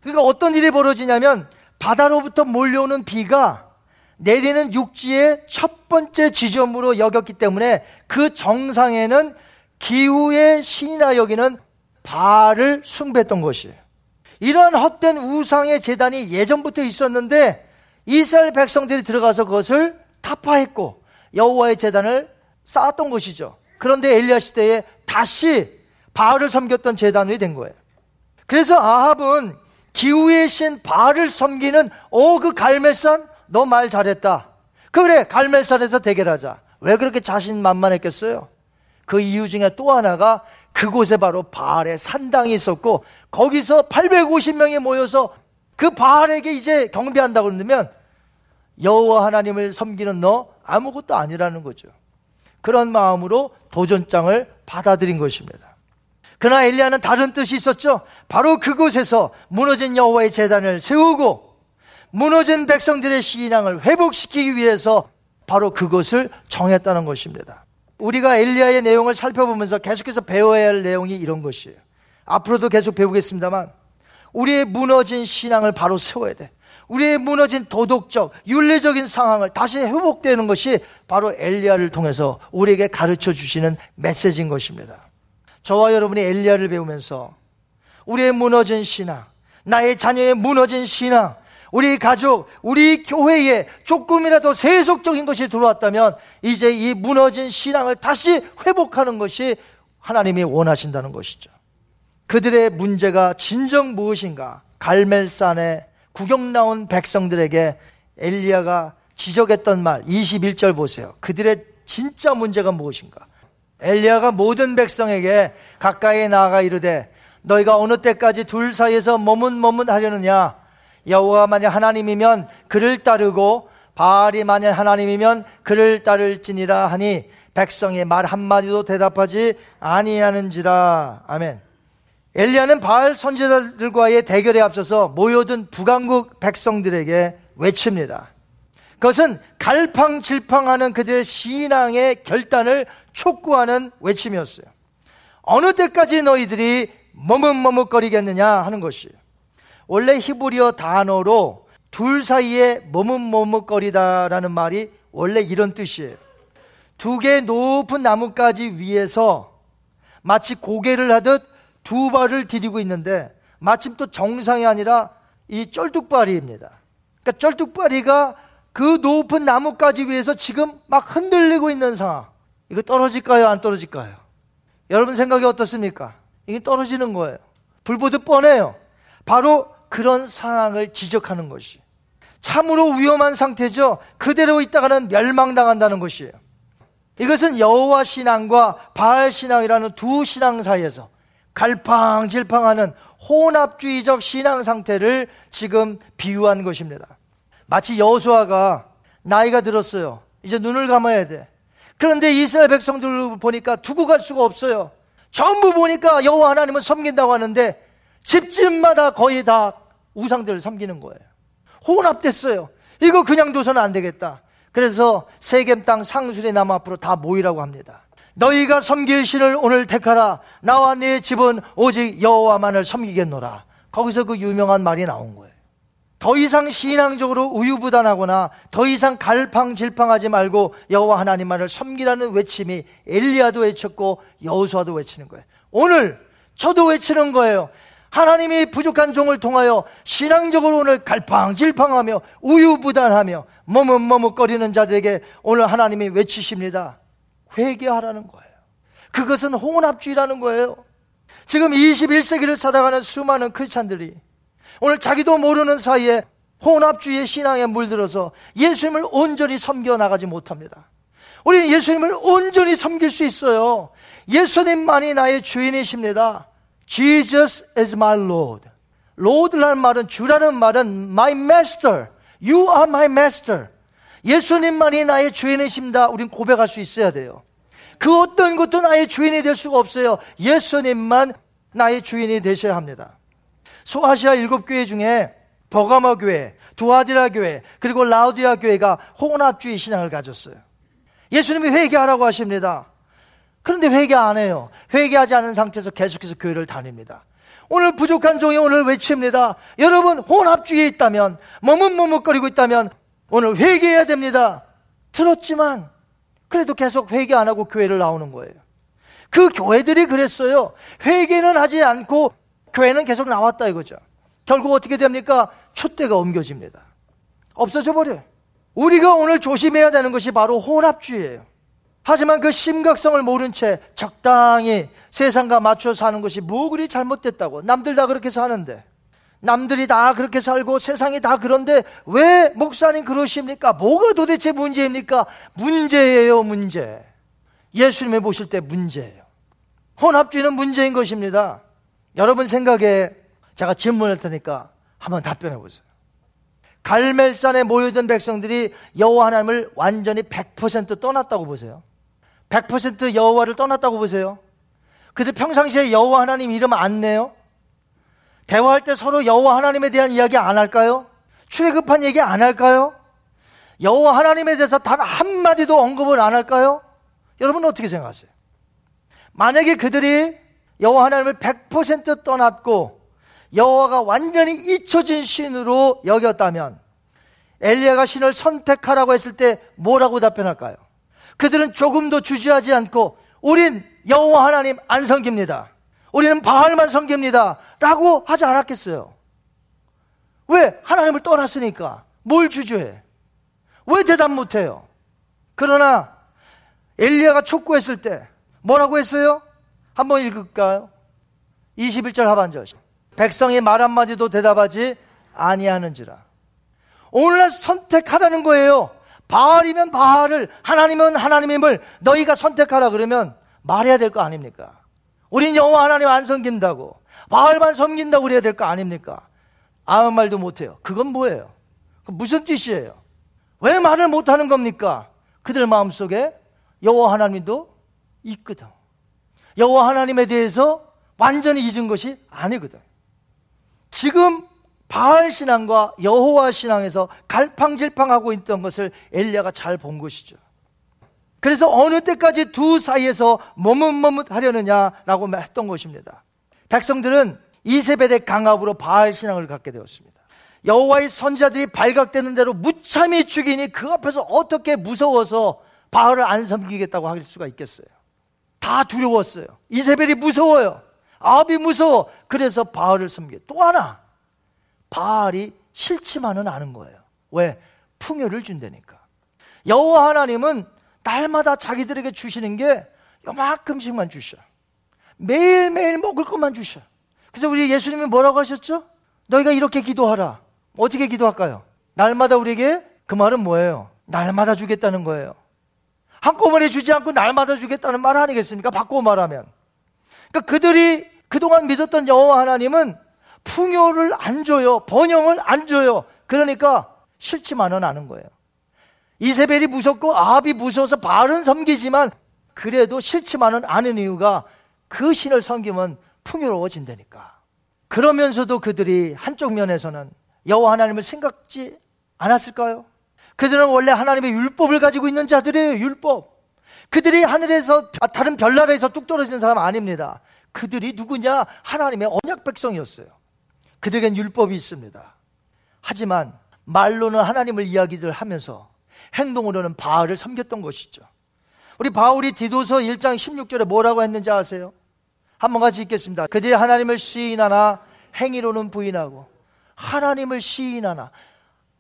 그러니까 어떤 일이 벌어지냐면 바다로부터 몰려오는 비가 내리는 육지의 첫 번째 지점으로 여겼기 때문에 그 정상에는 기후의 신이라 여기는 바알을 숭배했던 것이에요. 이러한 헛된 우상의 재단이 예전부터 있었는데 이스라엘 백성들이 들어가서 그것을 타파했고 여호와의 재단을 쌓았던 것이죠. 그런데 엘리야 시대에 다시 바알을 섬겼던 재단이 된 거예요. 그래서 아합은 기후의 신 바알을 섬기는 오 그 갈멜산 너 말 잘했다. 그래 갈멜산에서 대결하자. 왜 그렇게 자신만만했겠어요? 그 이유 중에 또 하나가 그곳에 바로 바알의 산당이 있었고 거기서 850명이 모여서 그 바알에게 이제 경배한다고 그러면 여호와 하나님을 섬기는 너 아무것도 아니라는 거죠. 그런 마음으로 도전장을 받아들인 것입니다. 그러나 엘리야는 다른 뜻이 있었죠. 바로 그곳에서 무너진 여호와의 재단을 세우고 무너진 백성들의 신앙을 회복시키기 위해서 바로 그것을 정했다는 것입니다. 우리가 엘리야의 내용을 살펴보면서 계속해서 배워야 할 내용이 이런 것이에요. 앞으로도 계속 배우겠습니다만 우리의 무너진 신앙을 바로 세워야 돼. 우리의 무너진 도덕적, 윤리적인 상황을 다시 회복되는 것이 바로 엘리야를 통해서 우리에게 가르쳐 주시는 메시지인 것입니다. 저와 여러분이 엘리야를 배우면서 우리의 무너진 신앙, 나의 자녀의 무너진 신앙, 우리 가족, 우리 교회에 조금이라도 세속적인 것이 들어왔다면 이제 이 무너진 신앙을 다시 회복하는 것이 하나님이 원하신다는 것이죠. 그들의 문제가 진정 무엇인가? 갈멜산에 구경 나온 백성들에게 엘리야가 지적했던 말 21절 보세요. 그들의 진짜 문제가 무엇인가? 엘리야가 모든 백성에게 가까이 나아가 이르되 너희가 어느 때까지 둘 사이에서 머문머문 하려느냐? 여호와 만약 하나님이면 그를 따르고 바알이 만약 하나님이면 그를 따를지니라 하니 백성의 말 한마디도 대답하지 아니하는지라. 아멘. 엘리야는 바알 선지자들과의 대결에 앞서서 모여든 북왕국 백성들에게 외칩니다. 그것은 갈팡질팡하는 그들의 신앙의 결단을 촉구하는 외침이었어요. 어느 때까지 너희들이 머뭇머뭇거리겠느냐 하는 것이에요. 원래 히브리어 단어로 둘 사이에 머뭇머뭇거리다라는 말이 원래 이런 뜻이에요. 두 개의 높은 나뭇가지 위에서 마치 고개를 하듯 두 발을 디디고 있는데 마침 또 정상이 아니라 이 쩔뚝발이입니다. 그러니까 쩔뚝발이가 그 높은 나뭇가지 위에서 지금 막 흔들리고 있는 상황. 이거 떨어질까요? 안 떨어질까요? 여러분 생각이 어떻습니까? 이게 떨어지는 거예요. 불보듯 뻔해요. 바로 그런 상황을 지적하는 것이. 참으로 위험한 상태죠. 그대로 있다가는 멸망당한다는 것이에요. 이것은 여호와 신앙과 바알 신앙이라는 두 신앙 사이에서 갈팡질팡하는 혼합주의적 신앙 상태를 지금 비유한 것입니다. 마치 여호수아가 나이가 들었어요. 이제 눈을 감아야 돼. 그런데 이스라엘 백성들 보니까 두고 갈 수가 없어요. 전부 보니까 여호와 하나님을 섬긴다고 하는데 집집마다 거의 다 우상들을 섬기는 거예요. 혼합됐어요. 이거 그냥 둬서는 안 되겠다. 그래서 세겜 땅 상술의 나무 앞으로 다 모이라고 합니다. 너희가 섬길 신을 오늘 택하라. 나와 네 집은 오직 여호와만을 섬기겠노라. 거기서 그 유명한 말이 나온 거예요. 더 이상 신앙적으로 우유부단하거나 더 이상 갈팡질팡하지 말고 여호와 하나님만을 섬기라는 외침이 엘리야도 외쳤고 여호수아도 외치는 거예요. 오늘 저도 외치는 거예요. 하나님이 부족한 종을 통하여 신앙적으로 오늘 갈팡질팡하며 우유부단하며 머뭇머뭇거리는 자들에게 오늘 하나님이 외치십니다. 회개하라는 거예요. 그것은 혼합주의라는 거예요. 지금 21세기를 살아가는 수많은 크리스찬들이 오늘 자기도 모르는 사이에 혼합주의의 신앙에 물들어서 예수님을 온전히 섬겨 나가지 못합니다. 우리는 예수님을 온전히 섬길 수 있어요. 예수님만이 나의 주인이십니다. Jesus is my Lord. Lord라는 말은 주라는 말은 my master. You are my master. 예수님만이 나의 주인이십니다. 우린 고백할 수 있어야 돼요. 그 어떤 것도 나의 주인이 될 수가 없어요. 예수님만 나의 주인이 되셔야 합니다. 소아시아 일곱 교회 중에 버가마 교회, 두아디라 교회, 그리고 라우디아 교회가 혼합주의 신앙을 가졌어요. 예수님이 회개하라고 하십니다. 그런데 회개 안 해요. 회개하지 않은 상태에서 계속해서 교회를 다닙니다. 오늘 부족한 종이 오늘 외칩니다. 여러분 혼합주의에 있다면 머뭇머뭇거리고 있다면 오늘 회개해야 됩니다. 들었지만 그래도 계속 회개 안 하고 교회를 나오는 거예요. 그 교회들이 그랬어요. 회개는 하지 않고 교회는 계속 나왔다 이거죠. 결국 어떻게 됩니까? 촛대가 옮겨집니다. 없어져 버려요. 우리가 오늘 조심해야 되는 것이 바로 혼합주의예요. 하지만 그 심각성을 모른 채 적당히 세상과 맞춰 사는 것이 뭐 그리 잘못됐다고 남들 다 그렇게 사는데 남들이 다 그렇게 살고 세상이 다 그런데 왜 목사님 그러십니까? 뭐가 도대체 문제입니까? 문제예요, 문제. 예수님을 보실 때 문제예요. 혼합주의는 문제인 것입니다. 여러분 생각에 제가 질문할 테니까 한번 답변해 보세요. 갈멜산에 모여든 백성들이 여호와 하나님을 완전히 100% 떠났다고 보세요. 100% 여호와를 떠났다고 보세요. 그들 평상시에 여호와 하나님 이름 안 내요? 대화할 때 서로 여호와 하나님에 대한 이야기 안 할까요? 출애굽한 얘기 안 할까요? 여호와 하나님에 대해서 단 한마디도 언급을 안 할까요? 여러분 어떻게 생각하세요? 만약에 그들이 여호와 하나님을 100% 떠났고 여호와가 완전히 잊혀진 신으로 여겼다면 엘리야가 신을 선택하라고 했을 때 뭐라고 답변할까요? 그들은 조금도 주저하지 않고 우린 여호와 하나님 안 섬깁니다. 우리는 바알만 섬깁니다. 라고 하지 않았겠어요. 왜? 하나님을 떠났으니까. 뭘 주저해? 왜 대답 못해요? 그러나 엘리야가 촉구했을 때 뭐라고 했어요? 한번 읽을까요? 21절 하반절. 백성이 말 한마디도 대답하지 아니하는지라. 오늘날 선택하라는 거예요. 바알이면 바알을, 하나님은 하나님임을 너희가 선택하라 그러면 말해야 될 거 아닙니까? 우린 여호와 하나님 안 섬긴다고. 바알만 섬긴다고 그래야 될 거 아닙니까? 아무 말도 못해요. 그건 뭐예요? 그 무슨 뜻이에요? 왜 말을 못하는 겁니까? 그들 마음속에 여호와 하나님도 있거든. 여호와 하나님에 대해서 완전히 잊은 것이 아니거든. 지금 바알 신앙과 여호와 신앙에서 갈팡질팡하고 있던 것을 엘리야가 잘 본 것이죠. 그래서 어느 때까지 두 사이에서 머뭇머뭇 하려느냐라고 했던 것입니다. 백성들은 이세벨의 강압으로 바알 신앙을 갖게 되었습니다. 여호와의 선자들이 발각되는 대로 무참히 죽이니 그 앞에서 어떻게 무서워서 바알을 안 섬기겠다고 할 수가 있겠어요. 다 두려웠어요. 이세벨이 무서워요. 아합이 무서워. 그래서 바알을 섬겨. 또 하나. 바알이 싫지만은 않은 거예요. 왜? 풍요를 준다니까. 여호와 하나님은 날마다 자기들에게 주시는 게 요만큼씩만 주셔. 매일매일 먹을 것만 주셔. 그래서 우리 예수님이 뭐라고 하셨죠? 너희가 이렇게 기도하라. 어떻게 기도할까요? 날마다 우리에게 그 말은 뭐예요? 날마다 주겠다는 거예요. 한꺼번에 주지 않고 날마다 주겠다는 말 아니겠습니까? 바꾸고 말하면. 그러니까 그들이 그동안 믿었던 여호와 하나님은 풍요를 안 줘요. 번영을 안 줘요. 그러니까 싫지만은 않은 거예요. 이세벨이 무섭고 아합이 무서워서 바알은 섬기지만 그래도 싫지만은 않은 이유가 그 신을 섬기면 풍요로워진다니까. 그러면서도 그들이 한쪽 면에서는 여호와 하나님을 생각지 않았을까요? 그들은 원래 하나님의 율법을 가지고 있는 자들이에요. 율법. 그들이 하늘에서 다른 별나라에서 뚝 떨어진 사람 아닙니다. 그들이 누구냐? 하나님의 언약 백성이었어요. 그들에겐 율법이 있습니다. 하지만 말로는 하나님을 이야기들 하면서 행동으로는 바알을 섬겼던 것이죠. 우리 바울이 디도서 1장 16절에 뭐라고 했는지 아세요? 한번 같이 읽겠습니다. 그들이 하나님을 시인하나 행위로는 부인하고 하나님을 시인하나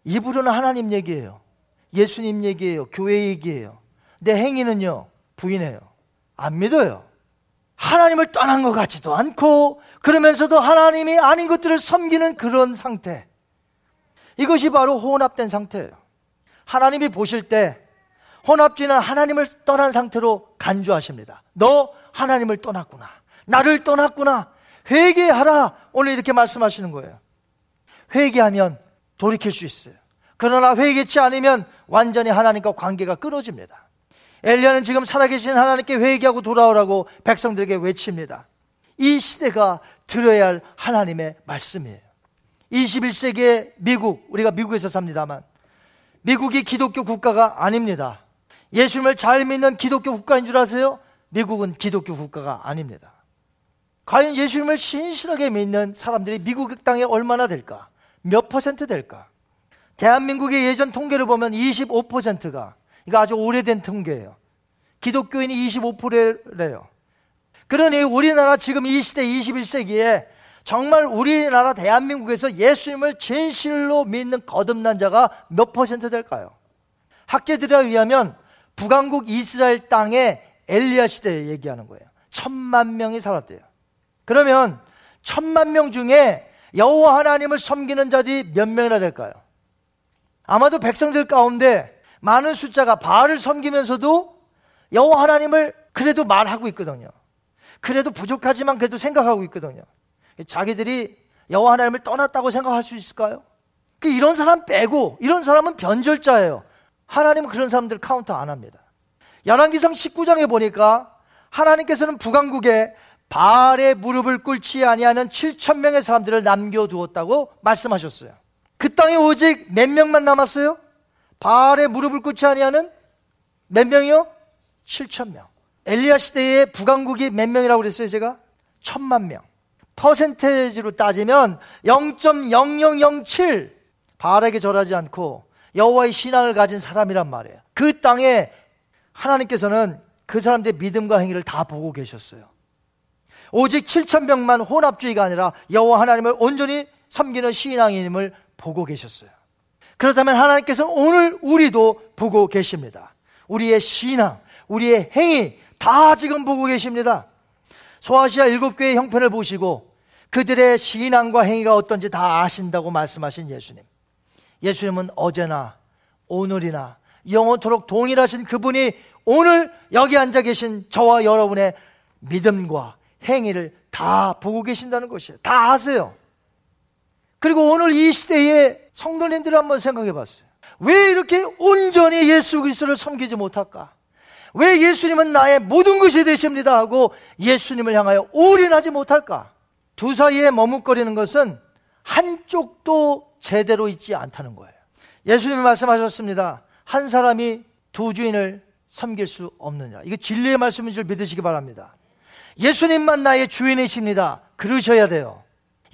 입으로는 하나님 얘기예요. 예수님 얘기예요. 교회 얘기예요. 내 행위는요 부인해요. 안 믿어요. 하나님을 떠난 것 같지도 않고 그러면서도 하나님이 아닌 것들을 섬기는 그런 상태. 이것이 바로 혼합된 상태예요. 하나님이 보실 때 혼합주의는 하나님을 떠난 상태로 간주하십니다. 너 하나님을 떠났구나. 나를 떠났구나. 회개하라. 오늘 이렇게 말씀하시는 거예요. 회개하면 돌이킬 수 있어요. 그러나 회개치 않으면 완전히 하나님과 관계가 끊어집니다. 엘리야는 지금 살아계신 하나님께 회개하고 돌아오라고 백성들에게 외칩니다. 이 시대가 들어야 할 하나님의 말씀이에요. 21세기의 미국, 우리가 미국에서 삽니다만 미국이 기독교 국가가 아닙니다. 예수님을 잘 믿는 기독교 국가인 줄 아세요? 미국은 기독교 국가가 아닙니다. 과연 예수님을 신실하게 믿는 사람들이 미국 땅에 얼마나 될까? 몇 퍼센트 될까? 대한민국의 예전 통계를 보면 25%가, 이거 아주 오래된 통계예요. 기독교인이 25%래요. 그러니 우리나라 지금 이 시대 21세기에 정말 우리나라 대한민국에서 예수님을 진실로 믿는 거듭난 자가 몇 퍼센트 될까요? 학자들에 의하면 북왕국 이스라엘 땅에 엘리야 시대에 얘기하는 거예요. 천만 명이 살았대요. 그러면 천만 명 중에 여호와 하나님을 섬기는 자들이 몇 명이나 될까요? 아마도 백성들 가운데 많은 숫자가 바알을 섬기면서도 여호와 하나님을 그래도 말하고 있거든요. 그래도 부족하지만 그래도 생각하고 있거든요. 자기들이 여호와 하나님을 떠났다고 생각할 수 있을까요? 그 이런 사람 빼고 이런 사람은 변절자예요. 하나님은 그런 사람들 카운터 안 합니다. 열왕기상 19장에 보니까 하나님께서는 북왕국에 바알의 무릎을 꿇지 아니하는 7천 명의 사람들을 남겨두었다고 말씀하셨어요. 그 땅에 오직 몇 명만 남았어요? 바알의 무릎을 꿇지 아니하는 몇 명이요? 7천 명. 엘리야 시대에 북왕국이 몇 명이라고 그랬어요, 제가? 천만 명. 퍼센테이지로 따지면 0.0007 바알에게 절하지 않고 여호와의 신앙을 가진 사람이란 말이에요. 그 땅에 하나님께서는 그 사람들의 믿음과 행위를 다 보고 계셨어요. 오직 7천 명만 혼합주의가 아니라 여호와 하나님을 온전히 섬기는 신앙인임을 보고 계셨어요. 그렇다면 하나님께서는 오늘 우리도 보고 계십니다. 우리의 신앙, 우리의 행위 다 지금 보고 계십니다. 소아시아 일곱 교의 형편을 보시고 그들의 신앙과 행위가 어떤지 다 아신다고 말씀하신 예수님. 예수님은 어제나 오늘이나 영원토록 동일하신 그분이 오늘 여기 앉아 계신 저와 여러분의 믿음과 행위를 다 보고 계신다는 것이에요. 다 아세요. 그리고 오늘 이 시대의 성도님들 한번 생각해 봤어요. 왜 이렇게 온전히 예수 그리스도를 섬기지 못할까? 왜 예수님은 나의 모든 것이 되십니다 하고 예수님을 향하여 올인하지 못할까? 두 사이에 머뭇거리는 것은 한쪽도 제대로 있지 않다는 거예요. 예수님이 말씀하셨습니다. 한 사람이 두 주인을 섬길 수 없느냐. 이거 진리의 말씀인 줄 믿으시기 바랍니다. 예수님만 나의 주인이십니다. 그러셔야 돼요.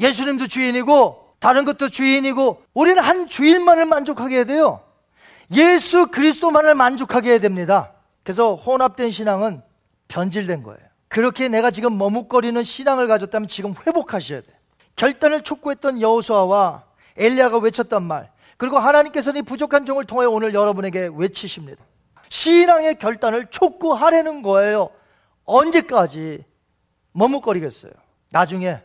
예수님도 주인이고 다른 것도 주인이고 우리는 한 주인만을 만족하게 해야 돼요. 예수 그리스도만을 만족하게 해야 됩니다. 그래서 혼합된 신앙은 변질된 거예요. 그렇게 내가 지금 머뭇거리는 신앙을 가졌다면 지금 회복하셔야 돼. 결단을 촉구했던 여호수아와 엘리야가 외쳤단 말. 그리고 하나님께서는 이 부족한 종을 통해 오늘 여러분에게 외치십니다. 신앙의 결단을 촉구하려는 거예요. 언제까지 머뭇거리겠어요? 나중에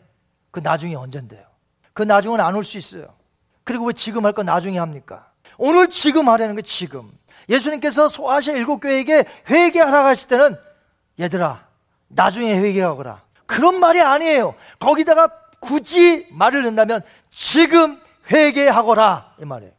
그 나중이 언젠데요? 그 나중은 안 올 수 있어요. 그리고 왜 지금 할 거 나중에 합니까? 오늘 지금 하려는 게 지금. 예수님께서 소아시아 일곱 교회에게 회개하라 하실 때는 얘들아 나중에 회개하거라. 그런 말이 아니에요. 거기다가 굳이 말을 넣는다면 지금 회개하거라 이 말이에요.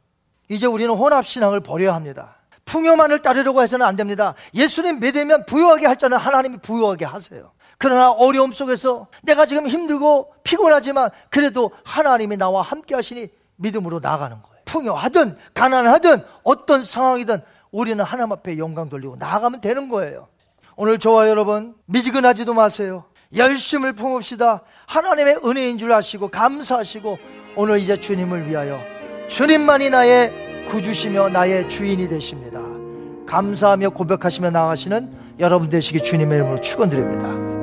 이제 우리는 혼합 신앙을 버려야 합니다. 풍요만을 따르려고 해서는 안 됩니다. 예수님 믿으면 부유하게 할 자는 하나님이 부유하게 하세요. 그러나 어려움 속에서 내가 지금 힘들고 피곤하지만 그래도 하나님이 나와 함께 하시니 믿음으로 나가는 거예요. 풍요하든 가난하든 어떤 상황이든 우리는 하나님 앞에 영광 돌리고 나아가면 되는 거예요. 오늘 저와 여러분 미지근하지도 마세요. 열심을 품읍시다. 하나님의 은혜인 줄 아시고 감사하시고 오늘 이제 주님을 위하여 주님만이 나의 구주시며 나의 주인이 되십니다. 감사하며 고백하시며 나가시는 여러분 되시기 주님의 이름으로 축원드립니다.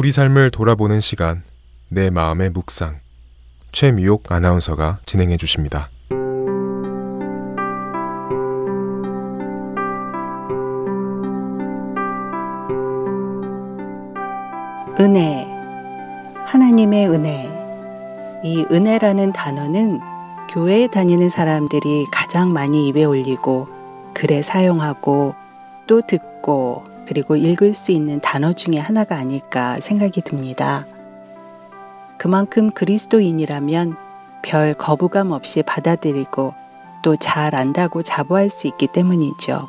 우리 삶을 돌아보는 시간, 내 마음의 묵상. 최미옥 아나운서가 진행해 주십니다. 은혜, 하나님의 은혜. 이 은혜라는 단어는 교회에 다니는 사람들이 가장 많이 입에 올리고 글에 사용하고 또 듣고 그리고 읽을 수 있는 단어 중에 하나가 아닐까 생각이 듭니다. 그만큼 그리스도인이라면 별 거부감 없이 받아들이고 또 잘 안다고 자부할 수 있기 때문이죠.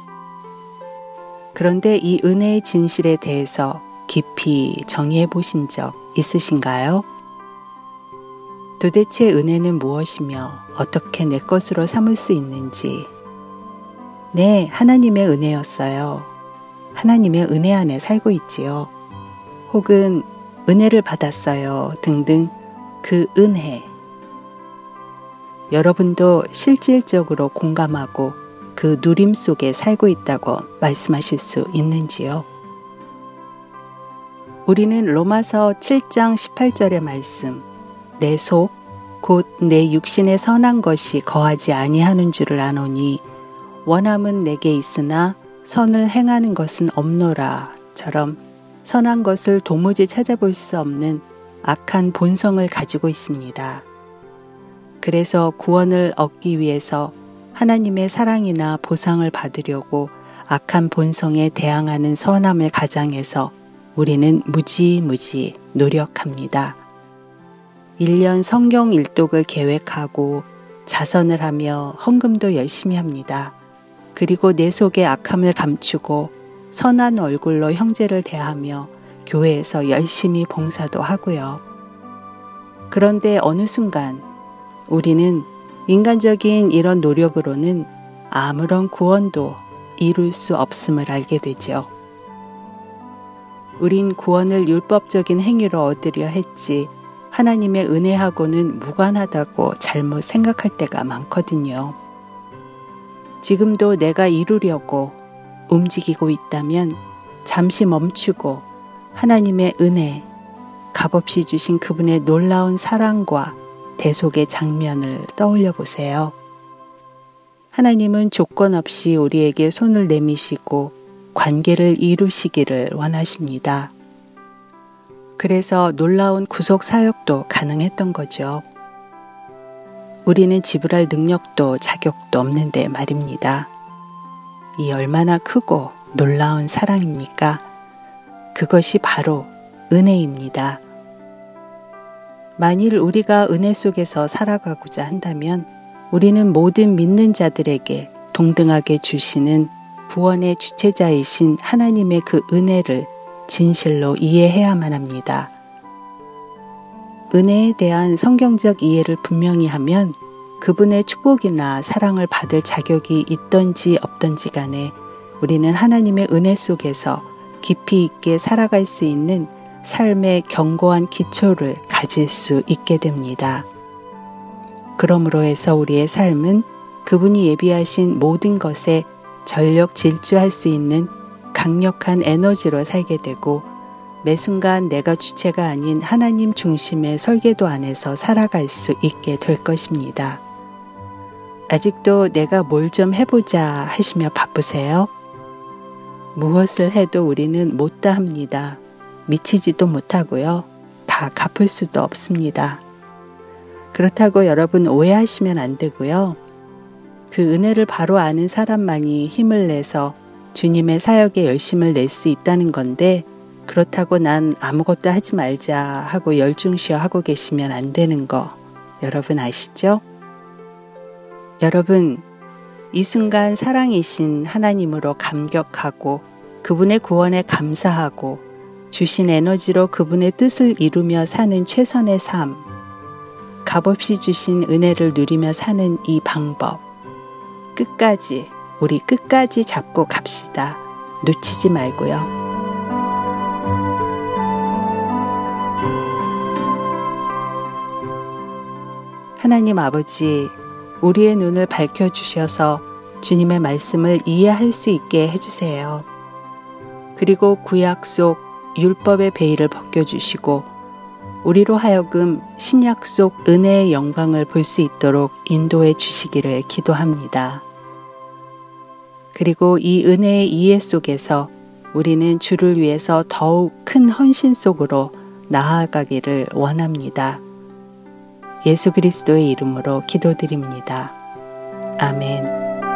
그런데 이 은혜의 진실에 대해서 깊이 정의해 보신 적 있으신가요? 도대체 은혜는 무엇이며 어떻게 내 것으로 삼을 수 있는지. 네, 하나님의 은혜였어요. 하나님의 은혜 안에 살고 있지요. 혹은 은혜를 받았어요. 등등 그 은혜. 여러분도 실질적으로 공감하고 그 누림 속에 살고 있다고 말씀하실 수 있는지요? 우리는 로마서 7장 18절의 말씀, 내 속, 곧 내 육신의 선한 것이 거하지 아니하는 줄을 아노니, 원함은 내게 있으나 선을 행하는 것은 없노라. 처럼 선한 것을 도무지 찾아볼 수 없는 악한 본성을 가지고 있습니다. 그래서 구원을 얻기 위해서 하나님의 사랑이나 보상을 받으려고 악한 본성에 대항하는 선함을 가장해서 우리는 무지무지 노력합니다. 1년 성경 일독을 계획하고 자선을 하며 헌금도 열심히 합니다. 그리고 내 속의 악함을 감추고 선한 얼굴로 형제를 대하며 교회에서 열심히 봉사도 하고요. 그런데 어느 순간 우리는 인간적인 이런 노력으로는 아무런 구원도 이룰 수 없음을 알게 되죠. 우린 구원을 율법적인 행위로 얻으려 했지 하나님의 은혜하고는 무관하다고 잘못 생각할 때가 많거든요. 지금도 내가 이루려고 움직이고 있다면 잠시 멈추고 하나님의 은혜, 값없이 주신 그분의 놀라운 사랑과 대속의 장면을 떠올려 보세요. 하나님은 조건 없이 우리에게 손을 내미시고 관계를 이루시기를 원하십니다. 그래서 놀라운 구속 사역도 가능했던 거죠. 우리는 지불할 능력도 자격도 없는데 말입니다. 이 얼마나 크고 놀라운 사랑입니까? 그것이 바로 은혜입니다. 만일 우리가 은혜 속에서 살아가고자 한다면 우리는 모든 믿는 자들에게 동등하게 주시는 구원의 주체자이신 하나님의 그 은혜를 진실로 이해해야만 합니다. 은혜에 대한 성경적 이해를 분명히 하면 그분의 축복이나 사랑을 받을 자격이 있던지 없던지 간에 우리는 하나님의 은혜 속에서 깊이 있게 살아갈 수 있는 삶의 견고한 기초를 가질 수 있게 됩니다. 그러므로 해서 우리의 삶은 그분이 예비하신 모든 것에 전력 질주할 수 있는 강력한 에너지로 살게 되고 매 순간 내가 주체가 아닌 하나님 중심의 설계도 안에서 살아갈 수 있게 될 것입니다. 아직도 내가 뭘 좀 해보자 하시며 바쁘세요? 무엇을 해도 우리는 못다 합니다. 미치지도 못하고요. 다 갚을 수도 없습니다. 그렇다고 여러분 오해하시면 안 되고요. 그 은혜를 바로 아는 사람만이 힘을 내서 주님의 사역에 열심을 낼 수 있다는 건데 그렇다고 난 아무것도 하지 말자 하고 열중시어 하고 계시면 안 되는 거 여러분 아시죠? 여러분, 이 순간 사랑이신 하나님으로 감격하고 그분의 구원에 감사하고 주신 에너지로 그분의 뜻을 이루며 사는 최선의 삶, 값없이 주신 은혜를 누리며 사는 이 방법, 끝까지, 우리 끝까지 잡고 갑시다. 놓치지 말고요. 하나님 아버지, 우리의 눈을 밝혀주셔서 주님의 말씀을 이해할 수 있게 해주세요. 그리고 구약 속 율법의 베일을 벗겨주시고 우리로 하여금 신약 속 은혜의 영광을 볼 수 있도록 인도해 주시기를 기도합니다. 그리고 이 은혜의 이해 속에서 우리는 주를 위해서 더욱 큰 헌신 속으로 나아가기를 원합니다. 예수 그리스도의 이름으로 기도드립니다. 아멘.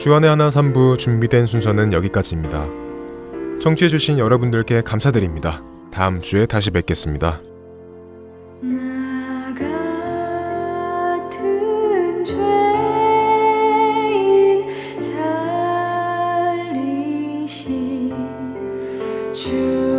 주안의 하나 3부 준비된 순서는 여기까지입니다. 청취해주신 여러분들께 감사드립니다. 다음 주에 다시 뵙겠습니다. 주.